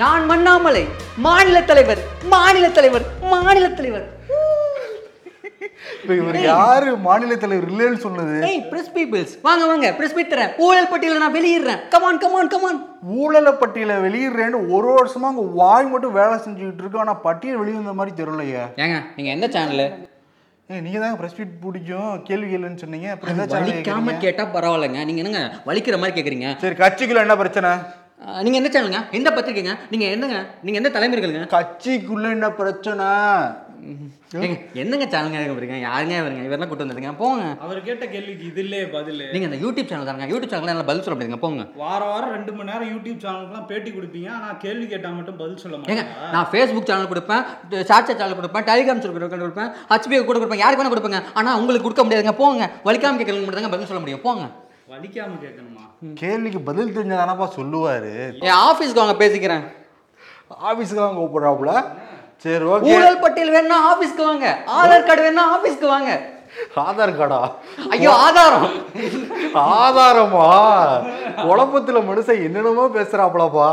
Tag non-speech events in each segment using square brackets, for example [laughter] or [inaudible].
நான் மண்ணாமலை மாநில தலைவர் மாநில தலைவர் மாநில தலைவர். இப்ப இவர் யாரு மாநில தலைவர் இல்லைன்னு சொன்னது ஏய் பிரஸ் பீப்பிள்ஸ் வாங்க வாங்க பிரஸ் மீட் தரேன். ஊழல் பட்டியல நான் வெளியிடுறேன். Come on come on come on ஊழல பட்டியலை வெளியிடுறேன்னு ஒரு வருஷமா அங்க வாய் மட்டும் வேலை செஞ்சுக்கிட்டு இருக்கு. ஆனா பட்டியல் வெளிவந்த மாதிரி தெரியலையே. ஏங்க நீங்க எந்த சேனல் ஏய் நீங்க தான் பிரஸ் ஃபீட் பிடிக்கும். கேள்வி கேளுன்னு சொன்னீங்க. அப்புறம் எந்த வலிக்காம சேனல் கேட்டா பரவாயில்லைங்க. நீங்க என்னங்க வலிக்கிற மாதிரி கேக்குறீங்க? சரி கட்சிக்குள்ள என்ன பிரச்சனை? அஹ், நீங்க எந்த சேனலுங்க? எந்த பத்திரிக்கைங்க நீங்க என்னங்க? நீங்க எந்த தலைமைகளுங்க கட்சிக்குள்ள என்ன பிரச்சனை? என்னங்க சேனலுங்க இருக்கீங்க யாருங்க இவருங்க? இவரெல்லாம் கூட்டு வந்துருங்க போங்க. அவர் கேட்ட கேள்விக்கு இதுலே பதில். நீங்க இந்த யூடியூப் சேனல் தாங்க யூடியூப் சேனல் எல்லாம் பதில் சொல்ல முடியுங்க போங்க. வாரம் வாரம் ரெண்டு மணி நேரம் யூடியூப் சேனலுக்குலாம் பேட்டி கொடுப்பீங்க. ஆனா கேள்வி கேட்டா மட்டும் பதில் சொல்ல மாட்டீங்க நான் ஃபேஸ்புக் சேனல் கொடுப்பேன் ஷார்ட்ஸ் சேனல் கொடுப்பேன் டெலிகிராம் சேனல் கொடுப்பேன் ஹச்பி கூட கொடுப்பேன் யாருக்கு வேணா கொடுப்பேங்க. ஆனா உங்களுக்கு கொடுக்க முடியாதுங்க. போங்க. வலிக்காம கேட்கறவங்க மட்டும் தாங்க பதில் சொல்ல முடியும். போங்க. வலிக்காம கேட்கணுமா? கேள்விக்கு பதில் தெரிஞ்சதானப்பா சொல்லுவாரு. என் ஆஃபீஸ்க்கு வாங்க பேசிக்கிறேன். ஆபீஸுக்கு தான் கூப்பிடுறாப்புல? சரி ஓகே. ஊழல் பட்டியல் வேணா ஆஃபீஸ்க்கு வாங்க. ஆதார் கார்டு வேணா ஆஃபீஸ்க்கு வாங்க. ஆதார் கார்டா? ஐயோ ஆதாரம். ஆதாரமா? குழப்பத்துல மனுஷன் என்னென்னமோ பேசுறாப்புலப்பா.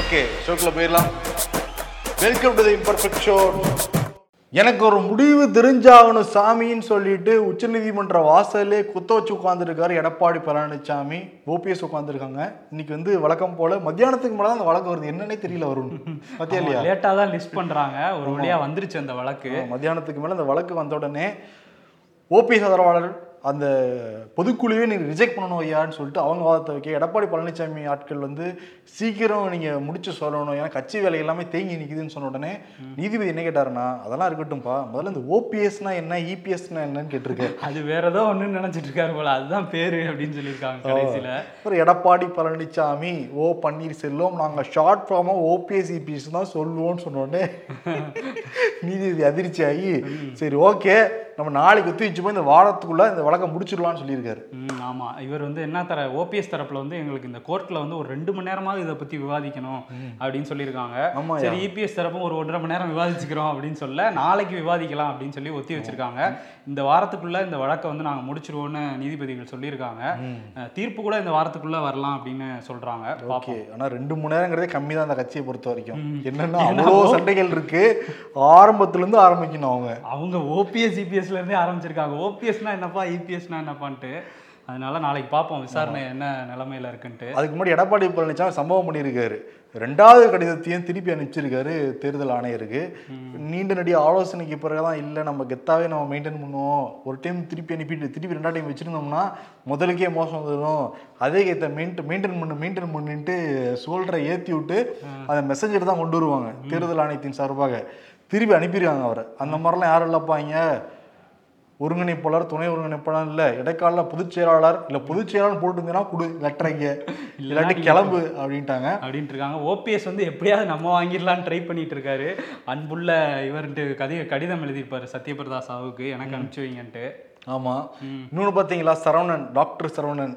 ஓகே ஷோக்குள்ள போயிடலாம். Welcome to the imperfect show எனக்கு ஒரு முடிவு தெரிஞ்சாகணும் சாமின்னு சொல்லிட்டு உச்சநீதிமன்ற வாசல்லே குத்த வச்சு உட்காந்துருக்காரு எடப்பாடி பழனிசாமி ஓபிஎஸ் உட்காந்துருக்காங்க இன்னைக்கு வந்து வழக்கம் போல மத்தியானத்துக்கு மேலே அந்த வழக்கு வருது. என்னன்னே தெரியல வரும் பத்தியா இல்லையா? லேட்டா தான் லிஸ்ட் பண்றாங்க. ஒரு வழியா வந்துருச்சு அந்த வழக்கு. மத்தியானத்துக்கு மேலே அந்த வழக்கு வந்த உடனே ஓபிஎஸ் ஆதரவாளர் அந்த பொதுக்குழுவே நீங்கள் ரிஜெக்ட் பண்ணணும் ஐயான்னு சொல்லிட்டு அவங்க வாதத்தை வைக்க எடப்பாடி பழனிசாமி ஆட்கள் வந்து சீக்கிரம் நீங்கள் முடிச்சு சொல்லணும். ஏன்னா கட்சி வேலை எல்லாமே தேங்கி நிற்குதுன்னு சொன்ன உடனே நீதிபதி என்ன கேட்டாருன்னா அதெல்லாம் இருக்கட்டும்ப்பா. முதல்ல இந்த ஓபிஎஸ்னா என்ன இபிஎஸ்னா என்னன்னு கேட்டிருக்காரு [laughs] அது வேற ஏதோ ஒண்ணு நினைச்சிட்டு இருக்காரு போல. அதுதான் பேரு அப்படின்னு சொல்லியிருக்காங்க கடைசியில. அப்புறம் எடப்பாடி பழனிசாமி ஓ பன்னீர்செல்வம் நாங்கள் ஷார்ட் ஃபார்மாக ஓபிஎஸ் இபிஎஸ் தான் சொல்லுவோம்னு சொன்ன உடனே [laughs] நீதிபதி அதிர்ச்சி ஆகி சரி ஓகே. நம்ம நாளைக்கு ஒத்தி வச்சு போய் இந்த வாரத்துக்குள்ள இந்த வழக்கை முடிச்சிடலாம்னு சொல்லியிருக்காரு. ஆமா. இவர் வந்து என்ன தர ஓபிஎஸ் தரப்புல வந்து எங்களுக்கு இந்த கோர்ட்ல வந்து ஒரு ரெண்டு மணி நேரமாவது இதை பத்தி விவாதிக்கணும் அப்படின்னு சொல்லியிருக்காங்க. சரி இபிஎஸ் தரப்பும் ஒரு ஒன்றரை மணி நேரம் விவாதிச்சுக்கிறோம் அப்படின்னு சொல்ல நாளைக்கு விவாதிக்கலாம் அப்படின்னு சொல்லி ஒத்தி வச்சிருக்காங்க. இந்த வாரத்துக்குள்ள இந்த வழக்கை வந்து நாங்க முடிச்சிருவோம்னு நீதிபதிகள் சொல்லியிருக்காங்க. தீர்ப்பு கூட இந்த வாரத்துக்குள்ள வரலாம் அப்படின்னு சொல்றாங்க. ஓகே. ஆனா ரெண்டு மணி நேரங்கிறதே கம்மி தான் அந்த கட்சியை பொறுத்த வரைக்கும். என்னன்னா அவ்வளோ சண்டைகள் இருக்கு. ஆரம்பத்துல இருந்து ஆரம்பிக்கணும் அவங்க. அவங்க ஓபிஎஸ் இபிஎஸ்ல இருந்தே ஆரம்பிச்சிருக்காங்க. ஓபிஎஸ்னா என்னப்பா இபிஎஸ்னா என்னப்பான்ட்டு. அதனால நாளைக்கு பார்ப்போம் விசாரணை என்ன நிலைமையில இருக்குன்ட்டு. அதுக்கு முன்னாடி எடப்பாடி பழனிசாமி சம்பவம் பண்ணியிருக்காரு. ரெண்டாவது கடிதத்தையும் திருப்பி அனுப்பிச்சிருக்காரு தேர்தல் ஆணையருக்கு. நீண்ட நடிக ஆலோசனைக்கு பிறகுதான் இல்லை நம்ம கெத்தாவே நம்ம மெயின்டைன் பண்ணுவோம். ஒரு டைம் திருப்பி அனுப்பிட்டு திருப்பி ரெண்டாவது டைம் வச்சிருந்தோம்னா முதலுக்கே மோசம் வந்துடும் அதே கெத்த மெயின்ட் மெயின்டைன் பண்ணு மெயின்டைன் பண்ணிட்டு சோல்டரை ஏற்றி விட்டு அந்த மெசேஜர் தான் கொண்டு வருவாங்க. தேர்தல் ஆணையத்தின் சார்பாக. திருப்பி அனுப்பியிருக்காங்க அவரை. அந்த மாதிரிலாம் யாரும் இல்லைப்பாங்க ஒருங்கிணைப்பாளர் துணை ஒருங்கிணைப்பாளர் இல்லை இடைக்கால பொதுச் செயலாளர் இல்லை பொதுச் செயலாளர் போட்டுருந்தீங்கன்னா கொடு லெட்டரைங்க இல்லாட்டி கிளம்பு அப்படின்ட்டாங்க. அப்படின்ட்டு இருக்காங்க. ஓபிஎஸ் வந்து எப்படியாவது நம்ம வாங்கிடலாம்னு ட்ரை பண்ணிட்டு இருக்காரு. அன்புள்ள இவர்ன்ட்டு கதி கடிதம் எழுதியிருப்பாரு சத்யபிரதா சாவுக்கு. எனக்கு அனுப்பிச்சு வைங்கன்ட்டு. ஆமா. இன்னொன்னு பாத்தீங்களா? சரவணன் டாக்டர் சரவணன்.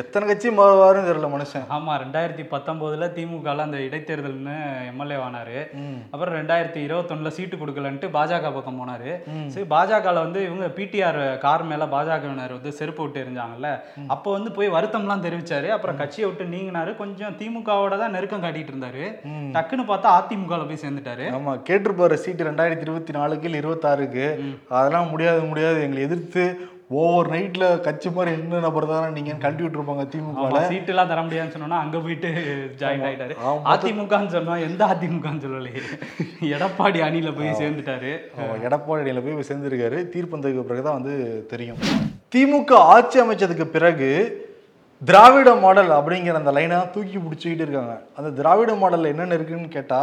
எத்தனை கட்சி மாறுவாருன்னு தெரியல மனுஷன். ஆமா ரெண்டாயிரத்தி பத்தொன்பதுல திமுகல அந்த இடைத்தேர்தல்னு எம்எல்ஏ ஆனாரு. அப்புறம் ரெண்டாயிரத்தி இருபத்தொன்னுல சீட்டு கொடுக்கலன்ட்டு பாஜக பக்கம் போனாரு. சரி பாஜகல வந்து இவங்க பிடிஆர் கார் மேல பாஜகவினர் வந்து செருப்பு விட்டு எரிஞ்சாங்கல்ல அப்போ வந்து போய் வருத்தம்லாம் தெரிவிச்சாரு. அப்புறம் கட்சியை விட்டு நீங்கினாரு. கொஞ்சம் திமுகவோட தான் நெருக்கம் காட்டிட்டு இருந்தாரு. டக்குன்னு பார்த்தா அதிமுகல போய் சேர்ந்துட்டாரு. ஆமா கேட்டிருப்பாரு சீட்டு ரெண்டாயிரத்தி இருபத்தி நாலுக்கு இருபத்தாறுக்கு. அதெல்லாம் முடியாது முடியாது. எங்களை எதிர்த்து ஓவர் நைட்ல கட்சி மாதிரி என்ன நபர் தானே நீங்க கழட்டி விட்டுருப்பாங்க திமுகல. சீட்டு எல்லாம் தர முடியாதுன்னு சொன்னோம்னா அங்க போயிட்டு ஜாயின் ஆயிட்டாரு. ஆமா. அதிமுகன்னு சொன்னோம் எந்த அதிமுகன்னு சொல்லலையே எடப்பாடி அணியில போய் சேர்ந்துட்டாரு. எடப்பாடி அணியில போய் சேர்ந்திருக்காரு. தீர்ப்பு வந்ததுக்கு பிறகுதான் வந்து தெரியும். திமுக ஆட்சி அமைச்சதுக்கு பிறகு திராவிட மாடல் அப்படிங்கிற அந்த லைனை தூக்கி பிடிச்சிக்கிட்டு இருக்காங்க. அந்த திராவிட மாடல்ல என்னென்ன இருக்குன்னு கேட்டா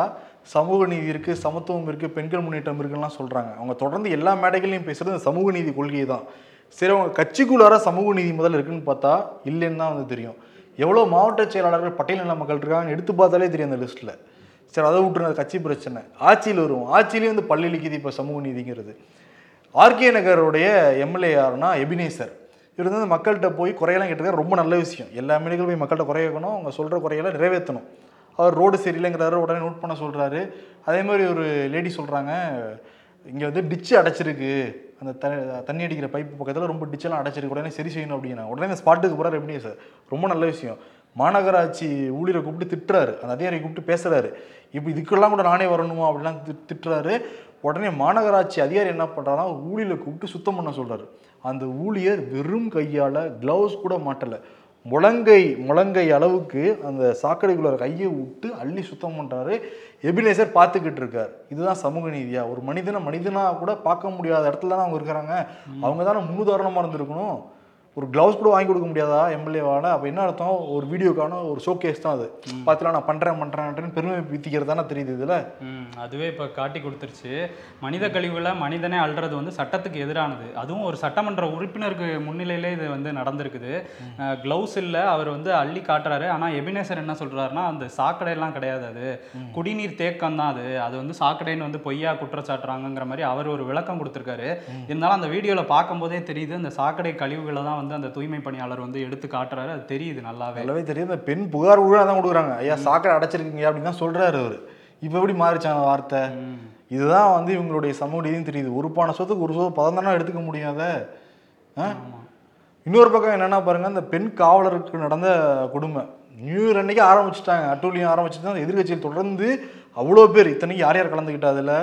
சமூக நீதி இருக்குது சமத்துவம் இருக்குது பெண்கள் முன்னேற்றம் இருக்குலாம் சொல்கிறாங்க அவங்க தொடர்ந்து எல்லா மேடைகளையும் பேசுகிறது இந்த சமூக நீதி கொள்கை தான். சரி அவங்க கட்சிக்குள்ளார சமூக நீதி முதல்ல இருக்குன்னு பார்த்தா இல்லைன்னு தான் வந்து தெரியும். எவ்வளோ மாவட்ட செயலாளர்கள் பட்டியல் நில மக்கள் இருக்காங்கன்னு எடுத்து பார்த்தாலே தெரியும் அந்த லிஸ்ட்டில் சரி அதை விட்டுருங்க அது கட்சி பிரச்சனை. ஆட்சியில் வருவோம். ஆட்சியிலேயே வந்து பள்ளி லிக்கிது இப்போ சமூக நீதிங்கிறது. ஆர்கே நகருடைய எம்எல்ஏ யாருன்னா எபினேசர் இவர் வந்து மக்கள்கிட்ட போய் குறையெல்லாம் கேட்டிருக்காரு. ரொம்ப நல்ல விஷயம். எல்லா மேடைகளும் போய் மக்கள்கிட்ட குறைய வைக்கணும் அவங்க சொல்கிற குறையெல்லாம் நிறைவேற்றணும். அவர் ரோடு சரியில்லைங்கிறாரு உடனே நோட் பண்ண சொல்கிறாரு அதே மாதிரி ஒரு லேடி சொல்கிறாங்க இங்கே வந்து டிச்சு அடைச்சிருக்கு. அந்த த தண்ணி அடிக்கிற பைப்பு பக்கத்தில் ரொம்ப டிச்செல்லாம் அடைச்சிருக்கு. உடனே சரி செய்யணும் அப்படின்னா. உடனே அந்த ஸ்பாட்டுக்கு போகிறார் எப்படி சார் ரொம்ப நல்ல விஷயம். மாநகராட்சி ஊழியரை கூப்பிட்டு திட்டுறாரு. அந்த அதிகாரியை கூப்பிட்டு பேசுகிறாரு இப்போ இதுக்கெல்லாம் கூட நானே வரணுமா அப்படிலாம் திட்டுறாரு. உடனே மாநகராட்சி அதிகாரி என்ன பண்றாருன்னா ஊழியரை கூப்பிட்டு சுத்தம் பண்ண சொல்கிறாரு அந்த ஊழியர் வெறும் கையால் க்ளவுஸ் கூட மாட்டலை. முழங்கை முழங்கை அளவுக்கு அந்த சாக்கடைக்குள்ள கையை விட்டு அள்ளி சுத்தம் பண்றாரு. எபினேசர் பார்த்துக்கிட்டு இருக்கார். இதுதான் சமூக நீதியா? ஒரு மனிதனை மனிதனா கூட பார்க்க முடியாத இடத்துல தானே அவங்க இருக்கிறாங்க. அவங்க தானே முன்னுதாரணமா இருந்திருக்கணும்? ஒரு கிளவுஸ் கூட வாங்கி கொடுக்க முடியாதா எம்எல்ஏவால அப்போ என்ன அர்த்தம்? ஒரு வீடியோக்கான ஒரு ஷோ கேஸ் தான் அது. பார்த்துலாம் நான் பண்றேன் பண்றேன் பெருமை பீத்திக்கிறது தானே தெரியுது இதுல? அதுவே இப்போ காட்டி கொடுத்துருச்சு. மனித கழிவுல மனிதனே அல்றது வந்து சட்டத்துக்கு எதிரானது. அதுவும் ஒரு சட்டமன்ற உறுப்பினருக்கு முன்னிலையிலே இது வந்து நடந்திருக்குது. க்ளவுஸ் இல்லை அவர் வந்து அள்ளி காட்டுறாரு. ஆனால் எபினேசர் என்ன சொல்றாருன்னா அந்த சாக்கடையெல்லாம் கிடையாது அது. குடிநீர் தேக்கம் தான் அது. அது வந்து சாக்கடைன்னு வந்து பொய்யா குற்றச்சாட்டுறாங்கங்கிற மாதிரி அவர் ஒரு விளக்கம் கொடுத்துருக்காரு. இருந்தாலும் அந்த வீடியோவில் பார்க்கும்போதே தெரியுது அந்த சாக்கடை கழிவுகளை தான் வந்து அந்த தூய்மை பணியாளர் வந்து எடுத்து காட்டுறாரு. அது தெரியுது நல்லாவே. நல்லாவே தெரியும் இந்த பெண் புகார் கூட தான் கொடுக்குறாங்க. ஐயா சாக்கடை அடைச்சிருக்கீங்க அப்படின்னு தான் சொல்றாரு அவர். இப்போ எப்படி மாறிச்சாங்க வார்த்தை? இதுதான் வந்து இவங்களுடைய சமூக நீதியும் தெரியுது. ஒரு பானை சொத்துக்கு ஒரு சோறு பதம் எடுத்துக்க முடியாத? இன்னொரு பக்கம் என்னன்னா பாருங்க இந்த பெண் காவலருக்கு நடந்த கொடுமை. நியூ இயர் அன்னைக்கு ஆரம்பிச்சிட்டாங்க. அட்டூழியம் ஆரம்பிச்சுட்டு தான் எதிர்கட்சியில் தொடர்ந்து அவ்வளோ பேர் இத்தனைக்கு யார் யார் கலந்துக்கிட்டா அதில்?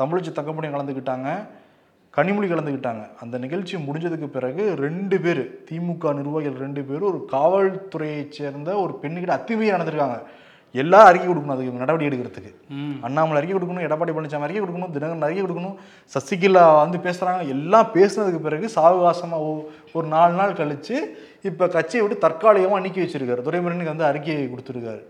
தமிழச்சி தங்கமணி கலந்துக்கிட்டாங்க. கனிமொழி கலந்துக்கிட்டாங்க அந்த நிகழ்ச்சி முடிஞ்சதுக்கு பிறகு ரெண்டு பேர் திமுக நிர்வாகிகள் ரெண்டு பேரும் ஒரு காவல்துறையைச் சேர்ந்த ஒரு பெண்ணுக்கிட்ட அத்துமீறி நடந்திருக்காங்க. எல்லாம் அறிக்கை கொடுக்கணும் அதுக்கு நடவடிக்கை எடுக்கிறதுக்கு. அண்ணாமலை அறிக்கை கொடுக்கணும் எடப்பாடி பழனிசாமி அறிக்கை கொடுக்கணும் தினகரன் அறிக்கை கொடுக்கணும் சசிகலா வந்து பேசுறாங்க எல்லாம் பேசுனதுக்கு பிறகு சாவகாசமா ஒ- ஒரு நாலு நாள் கழிச்சு இப்ப கட்சியை விட்டு தற்காலிகமா நீக்கி வச்சிருக்காரு. துரைமுருகனுக்கு வந்து அறிக்கையை கொடுத்துருக்காரு.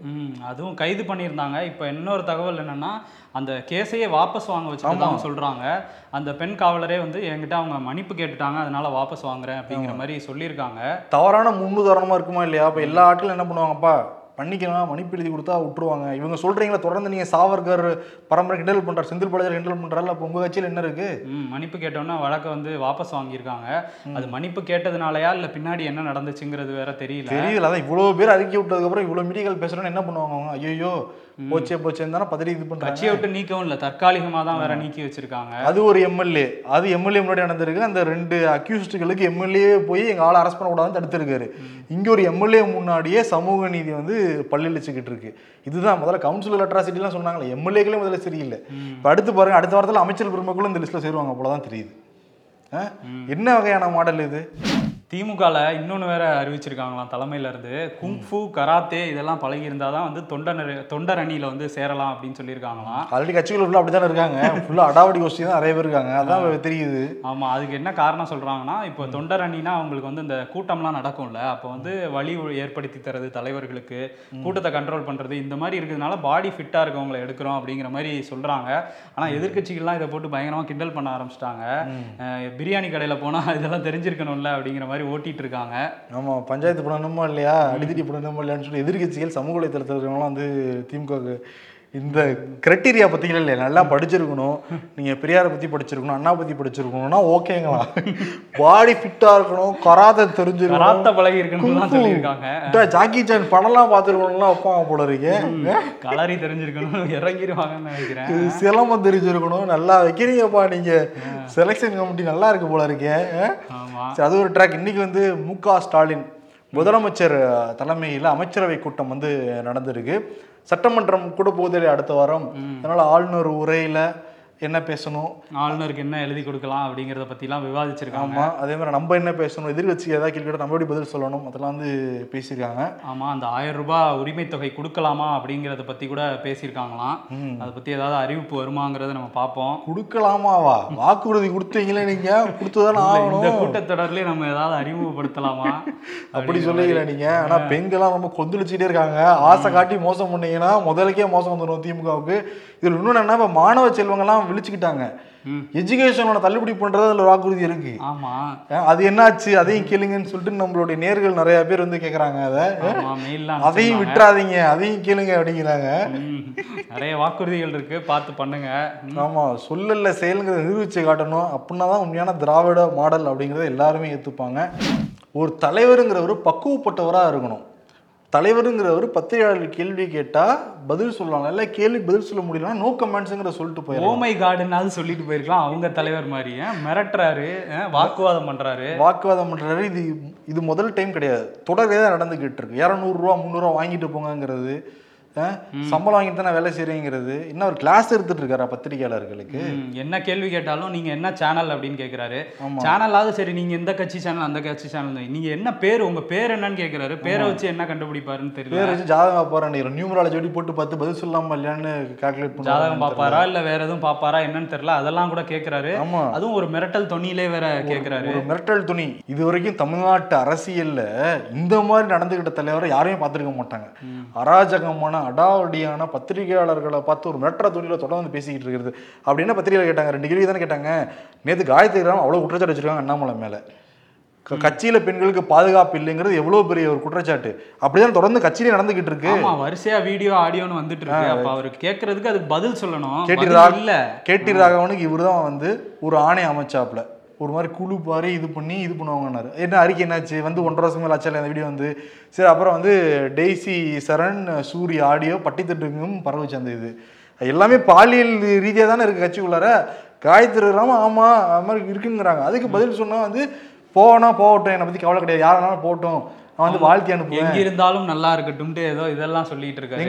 அதுவும் கைது பண்ணியிருந்தாங்க. இப்போ இன்னொரு தகவல் என்னன்னா அந்த கேஸையே வாபஸ் வாங்க வச்சுருக்காங்க சொல்றாங்க. அந்த பெண் காவலரே வந்து என்கிட்ட அவங்க மன்னிப்பு கேட்டுட்டாங்க அதனால வாபஸ் வாங்குறேன் அப்படிங்கிற மாதிரி சொல்லியிருக்காங்க. தவறான முன்னுதாரணமா இருக்குமா இல்லையா? அப்ப எல்லா ஆட்களும் என்ன பண்ணுவாங்கப்பா? பண்ணிக்கலாம் மன்னிப்பு எழுதி கொடுத்தா விட்டுருவாங்க. இவங்க சொல்றீங்களா தொடர்ந்து நீங்க சாவர்கர் பரம்பரை கிண்டல் பண்றாரு செந்தில் பாலாஜி கிண்டல் பண்றாரு அப்ப உங்க கட்சியில என்ன இருக்கு? ம் மன்னிப்பு கேட்டோன்னா வழக்கை வந்து வாபஸ் வாங்கியிருக்காங்க. அது மன்னிப்பு கேட்டதுனாலயா இல்லை பின்னாடி என்ன நடந்துச்சுங்கிறது வேற தெரியல. தெரியல அதான் இவ்வளவு பேர் அறிக்கை விட்டதுக்கு அப்புறம் இவ்வளவு மீடியாக்கள் பேசுறோன்னு என்ன பண்ணுவாங்க ஐயோ போச்சே போச்சேன்னு தானே பதறி இது பண்றாங்க. கட்சியை விட்டு நீக்கவும் இல்லை தற்காலிகமாக தான் வேற நீக்கி வச்சிருக்காங்க. அது ஒரு எம்எல்ஏ அது எம்எல்ஏ முன்னாடி நடந்திருக்கு. அந்த ரெண்டு அக்யூஸ்டுகளுக்கு எம்எல்ஏ போய் எங்க ஆளை அரெஸ்ட் பண்ணக்கூடாதுன்னு தடுத்திருக்காரு. இங்க ஒரு எம்எல்ஏ முன்னாடியே சமூக நீதி வந்து பல்லிழிச்சுக்கிட்டு இருக்கு. இதுதான் முதல்ல கவுன்சிலர் அட்ராசிட்டிலாம் சொன்னாங்களே எம்எல்ஏக்களே முதல்ல சரியில்லை. இப்போ அடுத்து பாருங்க அடுத்த வாரத்தில் அமைச்சர் பெருமக்களும் இந்த லிஸ்ட்ல சேருவாங்க போலதான் தெரியுது. ஆ? என்ன வகையான மாடல் இது? திமுகல இன்னொன்று வேற அறிவிச்சிருக்காங்களாம் தலைமையில இருந்து. குங்ஃபு கராத்தே இதெல்லாம் பழகி தான் வந்து தொண்டர் தொண்டர் அணியில வந்து சேரலாம் அப்படின்னு சொல்லியிருக்காங்களாம். ஆல்ரெடி கட்சிகள் ஃபுல்லாக அப்படி தானே இருக்காங்க ஃபுல்லாக அடாவடி கோஷ்டி தான் நிறைய பேர் இருக்காங்க. அதான் தெரியுது. ஆமா அதுக்கு என்ன காரணம் சொல்றாங்கன்னா இப்போ தொண்டர் அணினா அவங்களுக்கு வந்து இந்த கூட்டம்லாம் நடக்கும்ல. அப்போ வந்து வழி ஏற்படுத்தி தரது தலைவர்களுக்கு கூட்டத்தை கண்ட்ரோல் பண்றது இந்த மாதிரி இருக்கிறதுனால பாடி ஃபிட்டா இருக்கவங்களை எடுக்கிறோம் அப்படிங்கிற மாதிரி சொல்றாங்க. ஆனா எதிர்க்கட்சிகள்லாம் இதை போட்டு பயங்கரமா கிண்டல் பண்ண ஆரம்பிச்சிட்டாங்க. பிரியாணி கடையில போனா இதெல்லாம் தெரிஞ்சிருக்கணும்ல அப்படிங்கிற மாதிரி ஓட்டிட்டு இருக்காங்க நம்ம பஞ்சாயத்து பண்ணணுமா இல்லையா? அடித்தடி பண்ணணுமா இல்லையான்னு சொல்லி எதிர்கட்சிகள் சமூக வலைத்தளத்தில் இருக்கிறவங்களாம் வந்து திமுக இந்த கிரைட்டீரியா பத்திங்களா இல்லையா நல்லா படிச்சிருக்கணும். நீங்க பெரியாரை பத்தி படிச்சிருக்கணும் அண்ணா பத்தி படிச்சிருக்கணும்னா ஓகேங்களா? பாடி ஃபிட்டா இருக்கணும் கராத்தை தெரிஞ்சிருக்கணும். கராத்த பழகி இருக்கணும்லாம் சொல்லியிருக்காங்க. ஜாக்கி சான் படம்லாம் பார்த்துருக்கணும்லாம் வைப்பாங்க போல இருக்கு கலரி தெரிஞ்சிருக்கணும் இறங்கிருவாங்கன்னு நினைக்கிறேன். சிலம்பம் தெரிஞ்சிருக்கணும் நல்லா வைக்கிறீங்கப்பா நீங்க. செலெக்ஷன் கமிட்டி நல்லா இருக்கு போல இருக்கே ஆமா. சரி, அது ஒரு ட்ராக் இன்னைக்கு வந்து மு க ஸ்டாலின். முதலமைச்சர் தலைமையில் அமைச்சரவை கூட்டம் வந்து நடந்திருக்கு. சட்டமன்றம் கூட போகுது அடுத்த வாரம். அதனால ஆளுநர் உரையில என்ன பேசணும்? ஆளுநருக்கு என்ன எழுதி கொடுக்கலாம் அப்படிங்கிறத பத்திலாம் விவாதிச்சிருக்காங்க. ஆமா அதே மாதிரி நம்ம என்ன பேசணும்? எதிர்கட்சி ஏதாவது கேள்வி நம்ம எப்படி பதில் சொல்லணும்? அதெல்லாம் வந்து பேசியிருக்காங்க. ஆமா அந்த ஆயிரம் ரூபாய் உரிமை தொகை கொடுக்கலாமா அப்படிங்கிறத பத்தி கூட பேசியிருக்காங்களாம். அதை பத்தி ஏதாவது அறிவிப்பு வருமாங்கிறத நம்ம பார்ப்போம். கொடுக்கலாமாவா? வாக்குறுதி கொடுத்தீங்களே நீங்க. கொடுத்துதானே இந்த ஆகணும். கூட்டத்தொடர்லயே நம்ம ஏதாவது அறிமுகப்படுத்தலாமா? [laughs] அப்படி சொல்லிக்கல நீங்க. ஆனா பெண்கள்லாம் ரொம்ப கொந்தளிச்சுட்டே இருக்காங்க. ஆசை காட்டி மோசம் பண்ணீங்கன்னா முதலுக்கே மோசம் வந்துடும் திமுகவுக்கு. இதுல இன்னொன்னு என்ன இப்ப மாணவ செல்வங்கள்லாம் விழிச்சுக்கிட்டாங்க. எஜுகேஷனோட தள்ளுபடி பண்றது அதுல வாக்குறுதி இருக்கு. ஆமா. அஹ் அது என்னாச்சு? அதையும் கேளுங்கன்னு சொல்லிட்டு நம்மளுடைய நேர்கள் நிறைய பேர் வந்து கேக்குறாங்க அதை. அதையும் விட்டுறாதீங்க அதையும் கேளுங்க அப்படிங்கிறாங்க. நிறைய வாக்குறுதிகள் இருக்கு. பார்த்து பண்ணுங்க. ம். ஆமா சொல்லல செயலுங்கிறத நிரூபிச்சு காட்டணும். அப்படின்னா தான் உண்மையான திராவிட மாடல் அப்படிங்கிறத எல்லாருமே ஏத்துப்பாங்க. ஒரு தலைவருங்கிறவர் பக்குவப்பட்டவரா இருக்கணும். தலைவருங்கிறவர் பத்திரிகையாளர் கேள்வி கேட்டா பதில் சொல்லலாம். இல்ல கேள்விக்கு பதில் சொல்ல முடியலன்னா நோ கமெண்ட்ஸுங்கிற சொல்லிட்டு போயிடலாம். ஓமை கார்டுனாவது சொல்லிட்டு போயிருக்கலாம். அவங்க தலைவர் மாதிரி மிரட்டுறாரு வாக்குவாதம் பண்றாரு. வாக்குவாதம் பண்றாரு. இது இது முதல் டைம் கிடையாது. தொடரே தான் நடந்துகிட்டு இருக்கு. இரநூறுவா முந்நூறுவா வாங்கிட்டு போங்கங்கிறது சம்பளம் வாங்கிட்டு தானே வேலை செய்றீங்கிறது? இன்னும் ஒரு கிளாஸ் எடுத்துட்டு இருக்காரா பத்திரிகையாளர்களுக்கு என்ன கேள்வி கேட்டாலும் நீங்க என்ன சேனல் அப்படின்னு கேக்குறாரு. ஆமா. சேனலாவது சரி நீங்க எந்த கட்சி சேனல் அந்த கட்சி சேனல் நீங்க என்ன பேர் உங்க பேர் என்னன்னு கேக்குறாரு. பேரை வச்சு என்ன கண்டுபிடிப்பாருன்னு பேர் தெரியல வச்சு ஜாதகம் போறேன் நியூமராலஜி ஜோடி போட்டு பார்த்து பதில் சொல்லாம இல்லையான்னு கால்குலேட் ஜாதகம் பண்ணுவாங்க பாப்பாரா இல்ல வேற எதுவும் பாப்பாரா என்னன்னு தெரியல. அதெல்லாம் கூட கேக்குறாரு. ஆமா. அதுவும் ஒரு மிரட்டல் தொனியிலே வேற கேக்குறாரு. ஒரு மிரட்டல் துணி இது வரைக்கும் தமிழ்நாட்டு அரசியல்ல இந்த மாதிரி நடந்துகிட்ட தலைவரை யாரையும் பார்த்திருக்க மாட்டாங்க. அராஜகமான அடாவடியான பத்திரிகையாளர்களை பார்த்து ஒரு மிரட்டுற துணியில தொடர்ந்து பேசிக்கிட்டு இருக்கிறது. அப்படின்னு பத்திரிகையாளர் கேட்டாங்க. ரெண்டு கேள்வி தானே கேட்டாங்க. நேத்து காயத்ரி ராம் அவ்வளவு குற்றச்சாட்டு வச்சிருக்காங்க அண்ணாமலை மேல. கட்சியில பெண்களுக்கு பாதுகாப்பு இல்லைங்கிறது எவ்வளவு பெரிய ஒரு குற்றச்சாட்டு. அப்படிதான் தொடர்ந்து கட்சியிலே நடந்துகிட்டு இருக்கு. ஆமா வரிசையா வீடியோ ஆடியோன்னு வந்துட்டு இருக்கு. அப்ப அவரு கேக்குறதுக்கு அதுக்கு பதில் சொல்லணும். கேட்டி பதில் ராக- இல்ல. கேடி ராகவனுக்கு இவர் தான் வந்து ஒரு ஆணை அமைச்சாப்ல ஒரு மாதிரி குழு பாரு இது பண்ணி இது பண்ணுவாங்கன்னாரு. என்ன அறிக்கை என்னாச்சு? வந்து ஒன்றரை வருஷம் மேலே ஆச்சால அந்த வீடியோ வந்து. சரி அப்புறம் வந்து டெய்ஸி சரண் சூரி ஆடியோ பட்டித்தட்டுக்கும் பரவுச்சு அந்த இது. எல்லாமே பாலியல் ரீதியாக தானே இருக்குது கட்சிக்குள்ளார? காயத்ரி ராம ஆமாம் அது மாதிரி இருக்குங்கிறாங்க. அதுக்கு பதில் சொன்னால் வந்து போனால் போகட்டும் என்னை பற்றி கவலை கிடையாது. யாரானாலும் போகட்டும். நான் வந்து வாழ்க்கை அனுப்புவேன். எங்க இருந்தாலும் நல்லா இருக்கட்டும்ட்டு ஏதோ இதெல்லாம் சொல்லிட்டு இருக்காரு.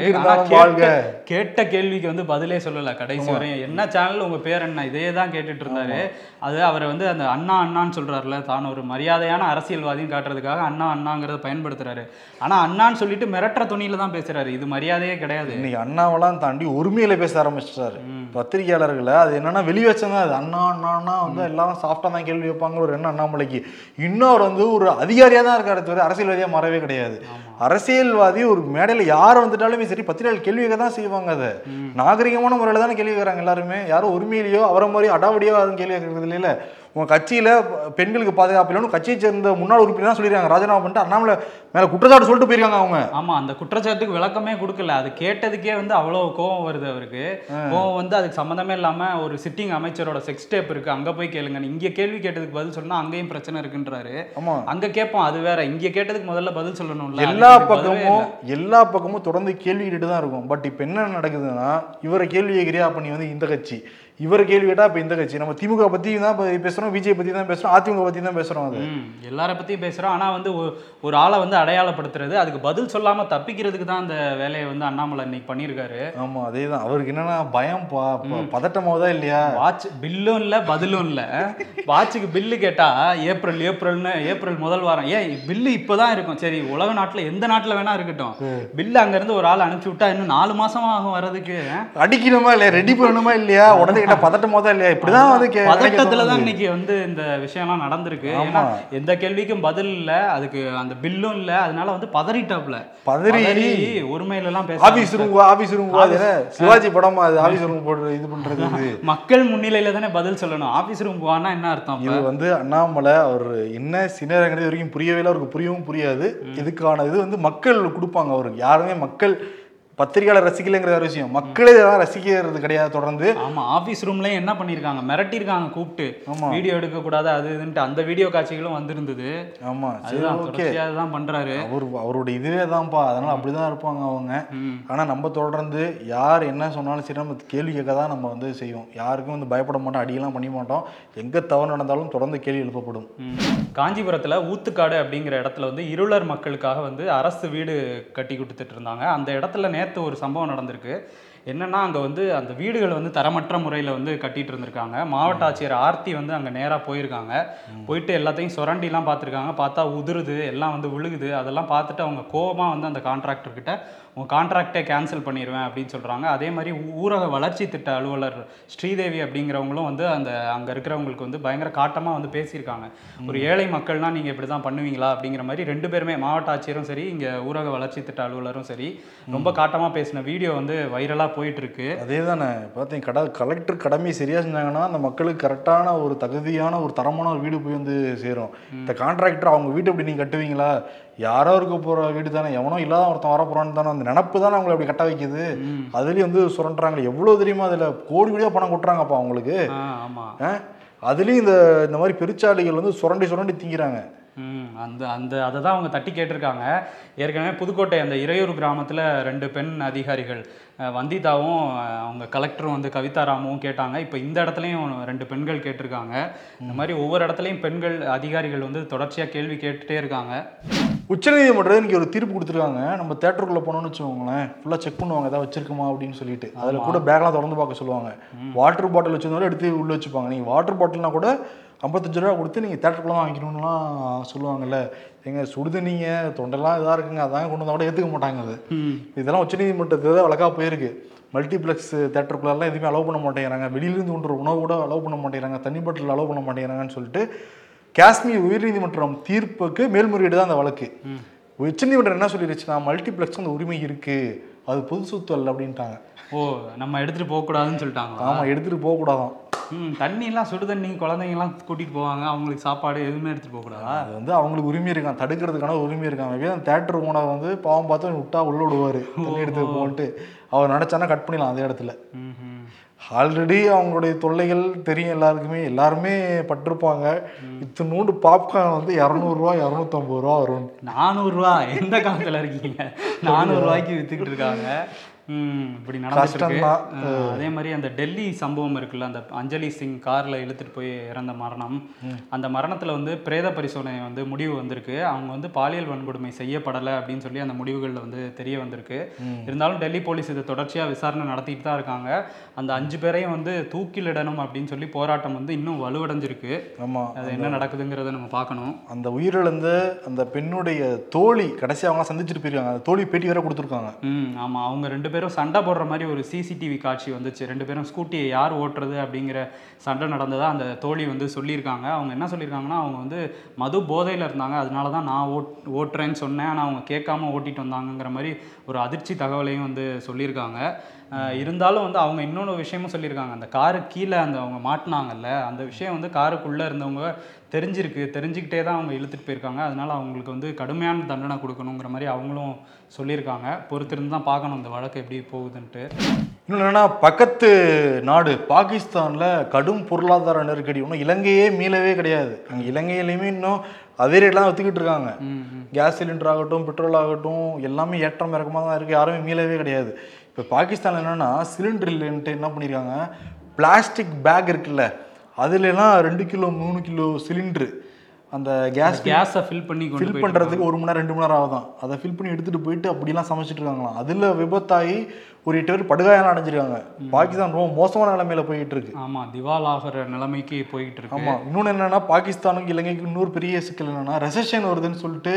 கேட்ட- கேள்விக்கு வந்து பதிலே சொல்லல கடைசி வரையும். என்ன சேனல் உங்க பேர் என்ன? இதே தான் கேட்டுட்டு இருந்தாரு. அது அவரை வந்து அந்த அண்ணா அண்ணான்னு சொல்றாருல தான் ஒரு மரியாதையான அரசியல்வாதின்னு காட்டுறதுக்காக அண்ணா அண்ணாங்கிறத பயன்படுத்துறாரு. ஆனா அண்ணான்னு சொல்லிட்டு மிரட்டுற துணியில தான் பேசுறாரு. இது மரியாதையே கிடையாது. இன்னைக்கு அண்ணாவெல்லாம் தாண்டி உரிமையில பேச ஆரம்பிச்சிட்டாரு. பத்திரிகையாளர்களை அது என்னன்னா வெளி வச்சவங்க அது அண்ணா அண்ணான்னா வந்து எல்லாரும் சாஃப்டா தான் கேள்வி வைப்பாங்க. ஒரு எண்ணம் அண்ணாமலைக்கு. இன்னொரு வந்து ஒரு அதிகாரியா தான் இருக்காரு தவிர அரசியல்வாதியா மாறவே கிடையாது. அரசியல்வாதி ஒரு மேடையில யார் வந்துட்டாலுமே சரி பத்திரிகையாளர் கேள்வி கேட்க தான் செய்வாங்க அதை. நாகரிகமான முறையில தானே கேள்வி கேட்கறாங்க எல்லாருமே. யாரும் உரிமையிலையோ அவரை மாதிரி அடாவடியோ யாரும் கேள்வி கேட்கறது இல்லையில உங்க கட்சியில பெண்களுக்கு பாதுகாப்பு இல்லைன்னு கட்சியை சேர்ந்த முன்னாள் உறுப்பினர் தான் சொல்லிருக்காங்க ராஜினாமா பண்ணிட்டு அண்ணாமலை மேல குற்றச்சாட்டு சொல்லிட்டு போயிருக்காங்க அவங்க. ஆமா அந்த குற்றச்சாட்டுக்கு விளக்கமே கொடுக்கல. அது கேட்டதுக்கே வந்து அவ்வளவு கோவம் வருது அவருக்கு. கோவம் வந்து அதுக்கு சம்மந்தமே இல்லாம ஒரு சிட்டிங் அமைச்சரோட செக்ஸ் டேப் இருக்கு. அங்க போய் கேளுங்க இங்க கேள்வி கேட்டதுக்கு பதில் சொன்னா அங்கேயும் பிரச்சனை இருக்குன்றாரு. ஆமா. அங்க கேட்போம். அது வேற. இங்க கேட்டதுக்கு முதல்ல பதில் சொல்லணும்ல. எல்லா பக்கமும். எல்லா பக்கமும் தொடர்ந்து கேள்வி கேட்டு தான் இருக்கும். பட் இப்போ என்ன நடக்குதுன்னா இவரை கேள்வி கேட்குறியா? அப்ப நீ வந்து இந்த கட்சி. இவர் கேள்வி கேட்டா இப்போ இந்த கட்சி. நம்ம திமுக பத்தி தான் பேசுறோம் பிஜேபி பத்தி தான் பேசுறோம் அதிமுக பத்தி தான் பேசுறோம் அது. எல்லார பத்தியும் பேசுறோம். ஆனா வந்து ஒரு- ஆளை வந்து அடையாளப்படுத்துறது அதுக்கு பதில் சொல்லாம தப்பிக்கிறதுக்கு தான் அந்த வேலையை வந்து அண்ணாமலை இன்னைக்கு பண்ணியிருக்காரு. ஆமா அதே தான் அவருக்கு என்னன்னா பயம் பா ப- பதட்டமாவதா இல்லையா? வாட்ச் பில்லும் இல்ல பதிலும் இல்ல. வாட்சுக்கு பில்லு கேட்டா ஏப்ரல் ஏப்ரல்னு ஏப்ரல் முதல் வாரம். ஏன் பில்லு இப்பதான் இருக்கும். சரி உலக நாட்டுல எந்த நாட்டுல வேணா இருக்கட்டும். பில்லு அங்க இருந்து ஒரு ஆள் அனுப்பிச்சு விட்டா இன்னும் நாலு மாசம் ஆகும் வர்றதுக்கு. அடிக்கணுமா இல்லையா? ரெடி பண்ணணுமா இல்லையா? உடனே கேட்டா பதட்டமாவதா இல்லையா? இப்படிதான் வந்து பதட்டத்துல தான். இன்னைக்கு வந்து இந்த விஷயம்லாம் நடந்திருக்கு. ஏன்னா எந்த கேள்விக்கும் பதில் இல்ல. அதுக்கு அந்த பில்லும் இல்ல. அதனால வந்து பதறிட்டாப்ல. பதறி. ஒருமையில எல்லாம் பேச office room office room Shivaji படமா அது? ஆபீஸ் ரூம் போட்டு இது பண்றது [laughs] மக்கள் முன்னிலையில தானே பதில் சொல்லணும். ஆபீஸ் ரூம் போவானா என்ன அர்த்தம் இது? வந்து அண்ணாமலை அவர் என்ன சின்னங்கிறது வரைக்கும் புரியவே இல்லை. அவருக்கு புரியவும் புரியாது. இதுக்கான இது வந்து மக்கள் கொடுப்பாங்க. அவருக்கு யாருமே மக்கள் பத்திரிகையாளர் ரசிக்கலைங்கிற ஒரு விஷயம். மக்களே இதெல்லாம் ரசிக்கிறது கிடையாது தொடர்ந்து. ஆமா ஆபீஸ் ரூம்லயும் என்ன பண்ணிருக்காங்க? மிரட்டிருக்காங்க கூப்பிட்டு. வீடியோ எடுக்க கூடாது அது இதுன்ட்டு அந்த வீடியோ காட்சிகளும் வந்திருந்தது. ஆமா சரி அதுதான் ஓகே. அதுதான் பண்றாரு. அவர் அவரோட இதுவே தான்ப்பா. அதனால அப்படிதான் இருப்பாங்க அவங்க. ஆனா நம்ம தொடர்ந்து யார் என்ன சொன்னாலும் சரி நம்ம கேள்வி கேட்க தான் நம்ம வந்து செய்வோம். யாருக்கும் வந்து பயப்பட மாட்டோம் அடியெல்லாம் பண்ண மாட்டோம். எங்க தவறு நடந்தாலும் தொடர்ந்து கேள்வி எழுப்பப்படும். காஞ்சிபுரத்துல ஊத்துக்காடு அப்படிங்கிற இடத்துல வந்து இருளர் மக்களுக்காக வந்து அரசு வீடு கட்டி கொடுத்துட்டு இருந்தாங்க. அந்த இடத்துல நேத்து ஒரு சம்பவம் நடந்திருக்கு. என்னன்னா அங்க வந்து அந்த வீடுகள் வந்து தரமற்ற முறையில வந்து கட்டிட்டு இருந்திருக்காங்க. மாவட்ட ஆட்சியர் ஆர்த்தி வந்து அங்க நேரா போயிருக்காங்க. போயிட்டு எல்லாத்தையும் சுரண்டிலாம் பார்த்துருக்காங்க. பார்த்தா உதிருது எல்லாம் வந்து விழுகுது. அதெல்லாம் பார்த்துட்டு அவங்க கோவமா வந்து அந்த கான்ட்ராக்டர் உங்க கான்ட்ராக்டே கேன்சல் பண்ணிடுவேன் அப்படின்னு சொல்றாங்க. அதே மாதிரி ஊரக வளர்ச்சி திட்ட அலுவலர் ஸ்ரீதேவி அப்படிங்கிறவங்களும் வந்து அந்த அங்க இருக்கிறவங்களுக்கு வந்து பயங்கர காட்டமா வந்து பேசியிருக்காங்க. ஒரு ஏழை மக்கள்னா நீங்க இப்படி தான் பண்ணுவீங்களா அப்படிங்கிற மாதிரி ரெண்டு பேருமே மாவட்ட ஆட்சியரும் சரி இங்க ஊரக வளர்ச்சி திட்ட அலுவலரும் சரி ரொம்ப காட்டமா பேசின வீடியோ வந்து வைரலா போயிட்டு இருக்கு அதே தானே பார்த்தீங்க கட கலெக்டர் கடமையை சரியாக செஞ்சாங்கன்னா அந்த மக்களுக்கு கரெக்டான ஒரு தகுதியான ஒரு தரமான ஒரு வீடு போய் வந்து சேரும். இந்த கான்ட்ராக்டர் அவங்க வீடு எப்படி நீங்கள் கட்டுவீங்களா? யாரோ இருக்க போகிற வீடு தானே எவனோ இல்லாத ஒருத்தன் வர போகிறான்னு தானே அந்த நினப்பு தானே அவங்களை அப்படி கட்ட வைக்குது. அதுலேயும் வந்து சுரண்டுறாங்க எவ்வளோ தெரியுமா அதில்? கோடி கோடியாக பணம் கொட்டுறாங்கப்பா அவங்களுக்கு. ஆ, ஆமா. ஆ? அதுலேயும் இந்த இந்த மாதிரி பெருச்சாளிகள் வந்து சுரண்டி சுரண்டி திங்கிறாங்க. அந்த அந்த அதை தான் அவங்க தட்டி கேட்டிருக்காங்க. ஏற்கனவே புதுக்கோட்டை அந்த இறையூர் கிராமத்தில் ரெண்டு பெண் அதிகாரிகள் வந்திதாவும் அவங்க கலெக்டரும் வந்து கவிதாராமும் கேட்டாங்க. இப்போ இந்த இடத்துலையும் ரெண்டு பெண்கள் கேட்டிருக்காங்க. இந்த மாதிரி ஒவ்வொரு இடத்துலையும் பெண்கள் அதிகாரிகள் வந்து தொடர்ச்சியாக கேள்வி கேட்டுட்டே இருக்காங்க. உச்சநீதிமன்றம் இன்னைக்கு ஒரு தீர்ப்பு கொடுத்துருக்காங்க. நம்ம தேட்டருக்குள்ள போனோம்னு வச்சுக்கோங்களேன். ஃபுல்லா செக் பண்ணுவாங்க. ஏதாவது வச்சிருக்குமா அப்படின்னு சொல்லிட்டு. அதுல கூட பேக்லாம் திறந்து பார்க்க சொல்லுவாங்க. வாட்டர் பாட்டில் வச்சிருந்தாலும் எடுத்து உள்ள வச்சுப்பாங்க. நீங்க வாட்டர் பாட்டில்னா கூட ஐம்பத்தஞ்சு ரூபா கொடுத்து நீங்க தேட்டருக்குள்ள தான் வாங்கிக்கணும்லாம் சொல்லுவாங்கல்ல. எங்க சுடுதண்ணிங்க தொண்டெல்லாம் இதா இருக்குங்க. அதான் கொண்டு வந்தா கூட ஏத்துக்க மாட்டாங்க அது. இதெல்லாம் உச்சநீதிமன்றத்தில் தான் வழக்கா போயிருக்கு. மல்டிப்ளெக்ஸ் தேட்டருக்குள்ளெல்லாம் எதுவுமே அலோவ் பண்ண மாட்டேங்கிறாங்க. வெளியிலேருந்து கொண்டு உணவு கூட அலோவ் பண்ண மாட்டேங்கிறாங்க. தண்ணி பாட்டில் அலோவ் பண்ண மாட்டேங்கிறாங்கன்னு சொல்லிட்டு காஷ்மீர் உயர்நீதிமன்றம் தீர்ப்புக்கு மேல்முறையீடு தான் அந்த வழக்கு. உச்சநீதிமன்றம் என்ன சொல்லிருச்சுன்னா மல்டிப்ளெக்ஸ் அந்த உரிமை இருக்கு அது பொது சொத்து அல்ல அப்படின்ட்டாங்க. ஓ நம்ம எடுத்துகிட்டு போகக்கூடாதுன்னு சொல்லிட்டாங்களா? ஆமா எடுத்துட்டு போக கூடாதாம் ம் தண்ணிலாம் சுடு தண்ணி குழந்தைங்கலாம் கூட்டிகிட்டு போவாங்க அவங்களுக்கு சாப்பாடு எதுவுமே எடுத்துகிட்டு போகக்கூடாதா? அது வந்து அவங்களுக்கு உரிமை இருக்கான் தடுக்கிறதுக்கான உரிமை இருக்கான் மேபி அந்த தேட்டர் ஓனர் வந்து பாவம் பார்த்து விட்டா உள்ள விடுவாரு. தண்ணி எடுத்து போன்ட்டு அவர் நினைச்சானா கட் பண்ணிடலாம் அதே இடத்துல. ஆல்ரெடி அவங்களுடைய தொல்லைகள் தெரியும் எல்லாருக்குமே. எல்லாருமே பட்டிருப்பாங்க. இத்தினூண்டு பாப்கார்ன் வந்து இரநூறுவா இரநூத்தம்பது ரூபா வரும் நானூறுரூவா எந்த காலத்தில் இருக்கீங்க? நானூறுரூவாய்க்கு விற்றுக்கிட்டு இருக்காங்க. இப்படி நடந்துட்டு அதே மாதிரி அந்த டெல்லி சம்பவம் இருக்குல்ல அந்த அஞ்சலி சிங் கார்ல இழுத்துட்டு போய் இறந்த மரணம். அந்த மரணத்துல வந்து பிரேத பரிசோதனை வந்து முடிவு வந்திருக்கு. அவங்க வந்து பாலியல் வன்கொடுமை செய்யப்படலை அப்படின்னு சொல்லி அந்த முடிவுகளில் வந்து தெரிய வந்திருக்கு. இருந்தாலும் டெல்லி போலீஸ் இது தொடர்ச்சியா விசாரணை நடத்திட்டு தான் இருக்காங்க. அந்த அஞ்சு பேரையும் வந்து தூக்கிலிடணும் அப்படின்னு சொல்லி போராட்டம் வந்து இன்னும் வலுவடைஞ்சிருக்கு. ஆமா அது என்ன நடக்குதுங்கிறத நம்ம பார்க்கணும். அந்த உயிரிழந்த அந்த பெண்ணுடைய தோழி கடைசி அவங்க சந்திச்சுட்டு போயிருக்காங்க. அந்த தோழி பேட்டி வேற கொடுத்துருக்காங்க. ம் ஆமாம் அவங்க ரெண்டு பேரும் சண்டை போடுற மாதிரி ஒரு சிசிடிவி காட்சி வந்துச்சு. ரெண்டு பேரும் ஸ்கூட்டியை யார் ஓட்டுறது அப்படிங்கிற சண்டை நடந்ததாக அந்த தோழி வந்து சொல்லியிருக்காங்க. அவங்க என்ன சொல்லியிருக்காங்கன்னா அவங்க வந்து மது போதையில் இருந்தாங்க. அதனால தான் நான் ஓட் ஓட்டுறேன்னு சொன்னேன். ஆனால் அவங்க கேட்காம ஓட்டிகிட்டு வந்தாங்கங்கிற மாதிரி ஒரு அதிர்ச்சி தகவலையும் வந்து சொல்லியிருக்காங்க. இருந்தாலும் வந்து அவங்க இன்னொன்று விஷயமும் சொல்லியிருக்காங்க. அந்த காரு கீழே அந்த அவங்க மாட்டினாங்கல்ல அந்த விஷயம் வந்து காருக்குள்ளே இருந்தவங்க தெரிஞ்சிருக்கு. தெரிஞ்சுக்கிட்டே தான் அவங்க இழுத்துட்டு போயிருக்காங்க. அதனால அவங்களுக்கு வந்து கடுமையான தண்டனை கொடுக்கணுங்கிற மாதிரி அவங்களும் சொல்லியிருக்காங்க. பொறுத்திருந்து தான் பார்க்கணும் இந்த வழக்கு எப்படி போகுதுன்ட்டு. இன்னொன்று என்னன்னா பக்கத்து நாடு பாகிஸ்தான்ல கடும் பொருளாதார நெருக்கடி. இன்னும் இலங்கையே மீளவே கிடையாது. அங்கே இலங்கையிலையுமே இன்னும் அதே ரேட்லாம் வித்துக்கிட்டு இருக்காங்க. கேஸ் சிலிண்டர் ஆகட்டும் பெட்ரோல் ஆகட்டும் எல்லாமே ஏற்றம் இறக்கமாக தான் இருக்குது யாருமே மீளவே கிடையாது. இப்போ பாகிஸ்தான் என்னன்னா சிலிண்டர் இல்லைன்ட்டு என்ன பண்ணியிருக்காங்க பிளாஸ்டிக் பேக் இருக்குல்ல அதுலலாம் ரெண்டு கிலோ மூணு கிலோ சிலிண்டரு அந்த கேஸ் கேஸை ஃபில் பண்ணி ஃபில் பண்ணுறதுக்கு ஒரு மணி நேரம் ரெண்டு மணி நேரம் ஆகுதான். அதை ஃபில் பண்ணி எடுத்துகிட்டு போயிட்டு அப்படிலாம் சமைச்சிட்டு இருக்காங்களாம். அதில் விபத்தாகி ஒரு எட்டு பேர் படுகாயம் அடைஞ்சிருக்காங்க. பாகிஸ்தான் ரொம்ப மோசமான நிலைமையில போயிட்டு இருக்கு. ஆமா திவால் ஆகிற நிலைமைக்கு போயிட்டு இருக்கு. ஆமா இன்னொன்று என்னன்னா பாகிஸ்தானுக்கு இலங்கைக்கு இன்னொரு பெரிய சிக்கல் என்னன்னா ரெசெஷன் வருதுன்னு சொல்லிட்டு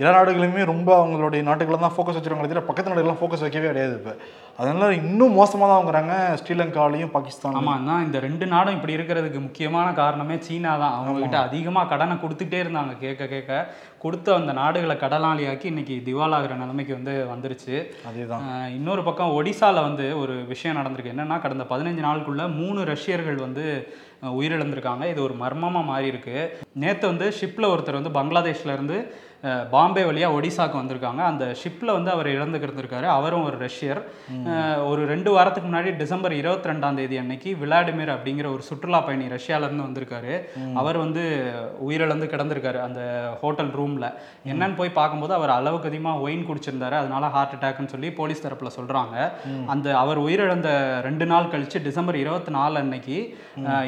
எல்லா நாடுகளுமே ரொம்ப அவங்களுடைய நாட்டுகளை தான் ஃபோக்கஸ் வச்சிருக்காங்க தவிர பக்கத்து நாடுகள்லாம் ஃபோக்கஸ் வைக்கவே கிடையாது இப்போ. அதனால இன்னும் மோசமாக தான் வாங்குறாங்க ஸ்ரீலங்காலையும் பாகிஸ்தான் ஆமா தான் இந்த ரெண்டு நாடும் இப்படி இருக்கிறதுக்கு முக்கியமான காரணமே சீனா தான். அவங்க கிட்ட அதிகமா கடனை கொடுத்துட்டே இருந்தாங்க கேட்க கேட்க. கொடுத்த அந்த நாடுகளை கடனாளியாக்கி இன்னைக்கு திவாலாகிற நிலைமைக்கு வந்து வந்துருச்சு. அதே தான் ஆஹ் இன்னொரு பக்கம் ஒடிசால வந்து ஒரு விஷயம் நடந்திருக்கு. என்னன்னா கடந்த பதினஞ்சு நாளுக்குள்ள மூணு ரஷ்யர்கள் வந்து உயிரிழந்திருக்காங்க. இது ஒரு மர்மமா மாறி இருக்கு நேத்து வந்து ஷிப்ல ஒருத்தர் வந்து பங்களாதேஷ்ல இருந்து அஹ், பாம்பே வழியா ஒடிசாக்கு வந்திருக்காங்க. அந்த ஷிப்ல வந்து அவர் இழந்துக்கிருந்திருக்காரு அவரும் ஒரு ரஷ்யர். ஒரு ரெண்டு வாரத்துக்கு முன்னாடி டிசம்பர் இருபத்தி ரெண்டாம் தேதி அன்னைக்கு விளாடிமிர் அப்படிங்கிற ஒரு சுற்றுலா பயணி ரஷ்யால இருந்து வந்திருக்காரு. அவர் வந்து உயிரிழந்து கிடந்திருக்காரு அந்த ஹோட்டல் ரூம்ல. என்னன்னு போய் பார்க்கும்போது அவர் அளவுக்கு அதிகமாக ஒயின் குடிச்சிருந்தாரு. அதனால ஹார்ட் அட்டாக்னு சொல்லி போலீஸ் தரப்புல சொல்றாங்க. அந்த அவர் உயிரிழந்த ரெண்டு நாள் கழிச்சு டிசம்பர் இருபத்தி நாலு அன்னைக்கு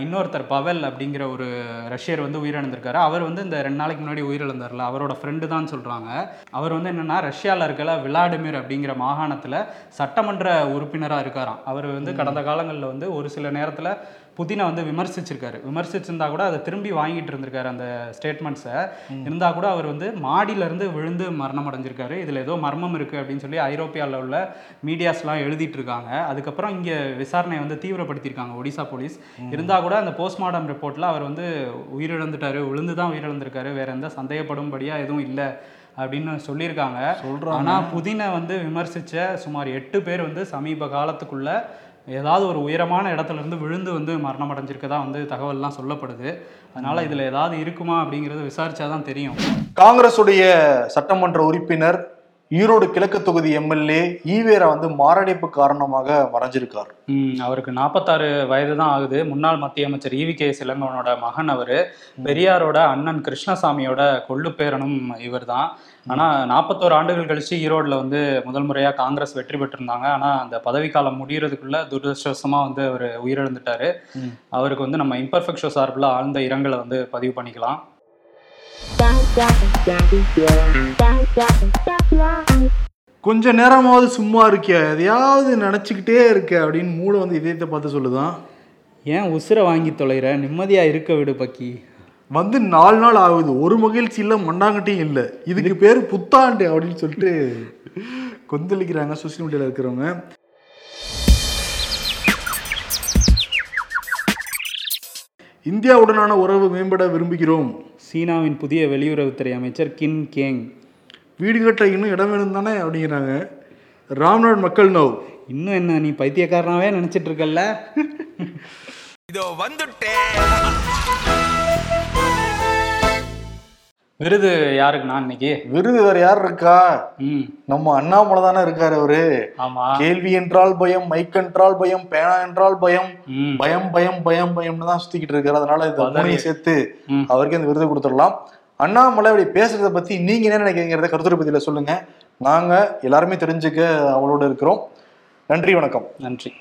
இன்னொருத்தர் பவல் அப்படிங்கிற ஒரு ரஷ்யர் வந்து உயிரிழந்திருக்காரு. அவர் வந்து இந்த ரெண்டு நாளைக்கு முன்னாடி உயிரிழந்தார்ல. அவரோட ஃப்ரெண்டு தான் சொல்றாங்க. அவர் வந்து என்னன்னா ரஷ்யால இருக்கல விளாடிமிர் அப்படிங்கிற மாகாணத்துல சட்டமன்ற உறுப்பினரா இருக்காராம். அவர் வந்து கடந்த காலங்களில் வந்து ஒரு சில நேரத்துல புதினை வந்து விமர்சிச்சிருக்காரு. விமர்சிச்சிருந்தா கூட அதை திரும்பி வாங்கிட்டு இருந்திருக்காரு அந்த ஸ்டேட்மெண்ட்ஸை இருந்தா கூட அவர் வந்து மாடியில இருந்து விழுந்து மரணம் அடைஞ்சிருக்காரு. இதுல ஏதோ மர்மம் இருக்கு அப்படின்னு சொல்லி ஐரோப்பியாவில் உள்ள மீடியாஸ்லாம் எழுதிட்டு இருக்காங்க அதுக்கப்புறம் இங்க விசாரணை வந்து தீவிரப்படுத்தியிருக்காங்க ஒடிசா போலீஸ். இருந்தா கூட அந்த போஸ்ட்மார்ட்டம் ரிப்போர்ட்ல அவர் வந்து உயிரிழந்துட்டாரு விழுந்து தான் உயிரிழந்திருக்காரு வேற எந்த சந்தேகப்படும்படியா எதுவும் இல்லை அப்படின்னு சொல்லியிருக்காங்க. சொல்றாங்க. ஆனா புதினை வந்து விமர்சிச்ச சுமார் எட்டு பேர் வந்து சமீப காலத்துக்குள்ள ஏதாவது ஒரு உயரமான இடத்துல இருந்து விழுந்து வந்து மரணம் அடைஞ்சிருக்கதா வந்து தகவல்லாம் சொல்லப்படுது. அதனால இதுல ஏதாவது இருக்குமா அப்படிங்கறது விசாரிச்சாதான் தெரியும். காங்கிரஸுடைய சட்டமன்ற உறுப்பினர் ஈரோடு கிழக்கு தொகுதி எம்எல்ஏ ஈவேரா வந்து மாரடைப்பு காரணமாக மறைஞ்சிருக்கார். அவருக்கு நாற்பத்தாறு வயது தான் ஆகுது. முன்னாள் மத்திய அமைச்சர் ஈவி கே சிலங்கவனோட மகன் அவரு. பெரியாரோட அண்ணன் கிருஷ்ணசாமியோட கொள்ளு பேரனும் இவர் தான் ஆனா நாற்பத்தோரு ஆண்டுகள் கழிச்சு ஈரோட்ல வந்து முதல் முறையா காங்கிரஸ் வெற்றி பெற்றிருந்தாங்க. ஆனா அந்த பதவிக்காலம் முடியறதுக்குள்ள துரதிருஷ்டவசமா வந்து அவர் உயிரிழந்துட்டாரு. அவருக்கு வந்து நம்ம இம்பர்ஃபெக்ட் ஷோ சார்பில் ஆழ்ந்த இரங்கலை வந்து பதிவு பண்ணிக்கலாம். கொஞ்ச நேரமாவது சும்மா இருக்கியா எதையாவது நினச்சிக்கிட்டே இருக்க அப்படின்னு மூளை வந்து இதயத்தை பார்த்து சொல்லுதான். ஏன் உசுரை வாங்கி தொலைற? நிம்மதியா இருக்க விடு பக்கி. வந்து நாலு நாள் ஆகுது. ஒரு மகிழ்ச்சி இல்லை மண்ணாங்கட்டியும் இல்லை. இதுக்கு பேர் புத்தாண்டு அப்படின்னு சொல்லிட்டு கொந்தளிக்கிறாங்க சோசியல் மீடியாவில் இருக்கிறவங்க. இந்தியாவுடனான உறவு மேம்பட விரும்புகிறோம். சீனாவின் புதிய வெளியுறவுத்துறை அமைச்சர் கின் கேங். வீடு கட்ட இன்னும் இடம் வேணும் தானே அப்படிங்கிறாங்க. ராம்நாட் மக்கள் நவ் இன்னும் என்ன நீ பைத்தியக்காரனாவே நினைச்சிட்டு இருக்கல்ல? விருது யாருக்கு நான் இன்னைக்கு? விருது வேற யார் இருக்கா? நம்ம அண்ணாமலை தானே இருக்காரு அவரு. ஆமா. கேள்வி என்றால் பயம் மைக் என்றால் பயம் பேனா என்றால் பயம். பயம் பயம் பயம் பயம்னு தான் சுத்திக்கிட்டு இருக்காரு. அதனால. மூணையும் சேர்த்து. அவருக்கு இந்த விருது கொடுத்துடலாம். அண்ணாமலை அப்படி பேசுறத பத்தி நீங்க என்ன நினைக்கிறீங்கிறத கருத்துரை சொல்லுங்க. நாங்க எல்லாருமே தெரிஞ்சுக்க அவளோட இருக்கிறோம். நன்றி வணக்கம். நன்றி.